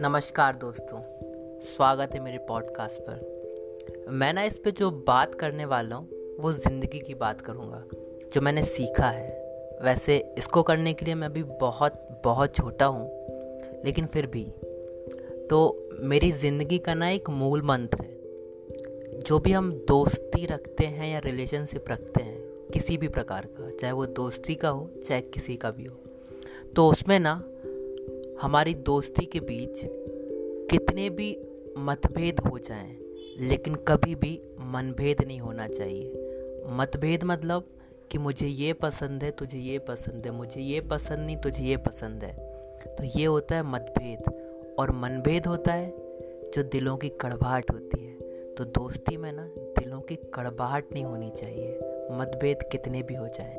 नमस्कार दोस्तों, स्वागत है मेरे पॉडकास्ट पर। मैं ना इस पे जो बात करने वाला हूँ, वो ज़िंदगी की बात करूँगा, जो मैंने सीखा है। वैसे इसको करने के लिए मैं अभी बहुत बहुत छोटा हूँ, लेकिन फिर भी। तो मेरी ज़िंदगी का ना एक मूल मंत्र है, जो भी हम दोस्ती रखते हैं या रिलेशनशिप रखते हैं, किसी भी प्रकार का, चाहे वो दोस्ती का हो, चाहे किसी का भी हो तो उसमें ना हमारी दोस्ती के बीच कितने भी मतभेद हो जाएँ, लेकिन कभी भी मनभेद नहीं होना चाहिए। मतभेद मतलब कि मुझे ये पसंद है, तुझे ये पसंद है, मुझे ये पसंद नहीं, तुझे ये पसंद है। तो ये होता है मतभेद, और मनभेद होता है जो दिलों की कड़वाहट होती है। तो दोस्ती में ना, दिलों की कड़वाहट नहीं होनी चाहिए, मतभेद कितने भी हो जाएँ।